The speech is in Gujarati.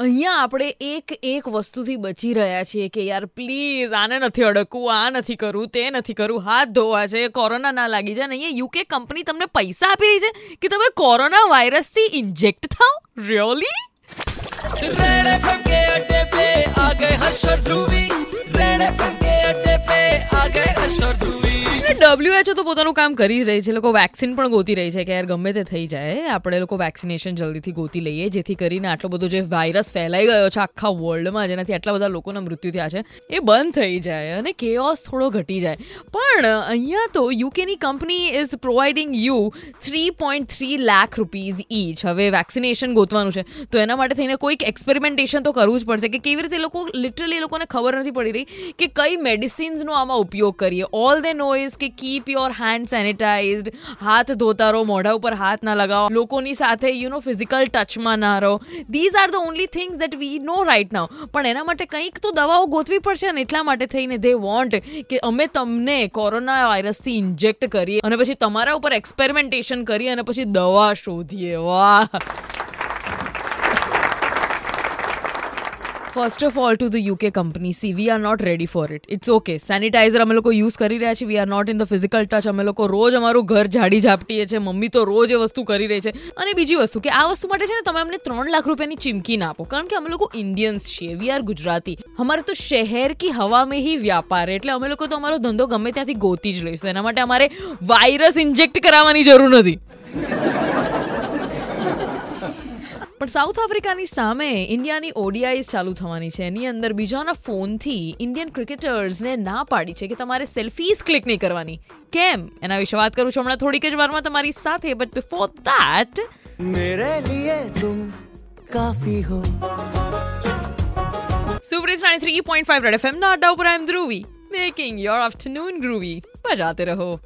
અહીંયા આપણે એક એક વસ્તુથી બચી રહ્યા છીએ કે યાર પ્લીઝ આને નથી અડકવું આ નથી કરવું તે નથી કરવું હાથ ધોવા છે કોરોના ના લાગી જાય અને અહીંયા યુકે કંપની તમને પૈસા આપી રહી છે કે તમે કોરોના વાયરસથી ઇન્જેક્ટ થાઓ રિયલી रेड एफएम के अड्डे पे आ गए हर्ष और ध्रुवी रेड एफएम के अड्डे पे आ गए हर्ष और ध्रुवी ડબ્લ્યુએચઓ તો પોતાનું કામ કરી જ રહી છે. લોકો વેક્સિન પણ ગોતી રહી છે કે યાર ગમે તે થઈ જાય. આપણે લોકો વેક્સિનેશન જલ્દીથી ગોતી લઈએ, જેથી કરીને આટલો બધો જે વાયરસ ફેલાઈ ગયો છે આખા વર્લ્ડમાં જેનાથી આટલા બધા લોકોના મૃત્યુ થયા છે, એ બંધ થઈ જાય અને કેઓસ થોડો ઘટી જાય. પણ અહીંયા તો યુકેની company is providing you three point three lakh rupees each હવે વેક્સિનેશન ગોતવાનું છે. તો એના માટે થઈને કોઈક એક્સપેરિમેન્ટેશન તો કરવું જ પડશે કે કેવી રીતે લોકો લિટરલી લોકોને ખબર નથી પડી રહી કે કઈ મેડિસિન્સનો આમાં ઉપયોગ કરીએ. ઓલ દે નો ઇઝ કે કીપ યોર હેન્ડ સેનિટાઇઝડ હાથ ધોતા રહો, મોઢા ઉપર હાથ ના લગાવો. લોકોની સાથે યુ નો ફિઝિકલ ટચમાં ના રહો. These are the only things that we know right now પણ એના માટે કંઈક તો દવાઓ ગોતવી પડશે ને એટલા માટે થઈને દે વોન્ટ કે અમે તમને કોરોના વાયરસથી ઇન્જેક્ટ કરીએ અને પછી તમારા ઉપર એક્સપેરિમેન્ટેશન કરીએ અને પછી દવા શોધીએ. વાહ! First of all to the UK company see we are not ready for it it's okay sanitizer અમે લોકો યુઝ કરી રહ્યા છીએ. We are not in the physical touch અમે લોકો રોજ અમારું ઘર ઝાડી ઝાપટીએ છીએ. મમ્મી તો રોજ એ વસ્તુ કરી રહી છે. અને બીજી વસ્તુ કે આ વસ્તુ માટે છે ને તમે અમને ત્રણ લાખ રૂપિયાની ચીમકી ના આપો. કારણ કે અમે લોકો ઇન્ડિયન્સ છીએ. We are Gujarati. અમારે તો શહેર કી હવા મેં હી વ્યાપાર એટલે અમે લોકો તો અમારો ધંધો ગમે ત્યાંથી ગોતી જ લઈશું. એના માટે અમારે વાયરસ ઇન્જેક્ટ કરાવવાની જરૂર નથી. પણ સાઉથ આફ્રિકાની સામે ઇન્ડિયાની ઓડીઆઈઝ ચાલુ થવાની છે. એની અંદર બીજાના ફોનથી ઇન્ડિયન ક્રિકેટર્સને ના પાડી છે કે તમારે સેલ્ફીઝ ક્લિક નહીં કરવાની. કેમ? એના વિશે વાત કરું છું. હમણાં થોડીક જ વારમાં તમારી સાથે બટ બિફોર દેટ મેરે લીએ તુમ કાફી હો. સુપરેસ 93.5 રેડ એફએમ ના અડ્ડા ઉપર I am Dhruvi. Making your afternoon groovy બજાતે રહો.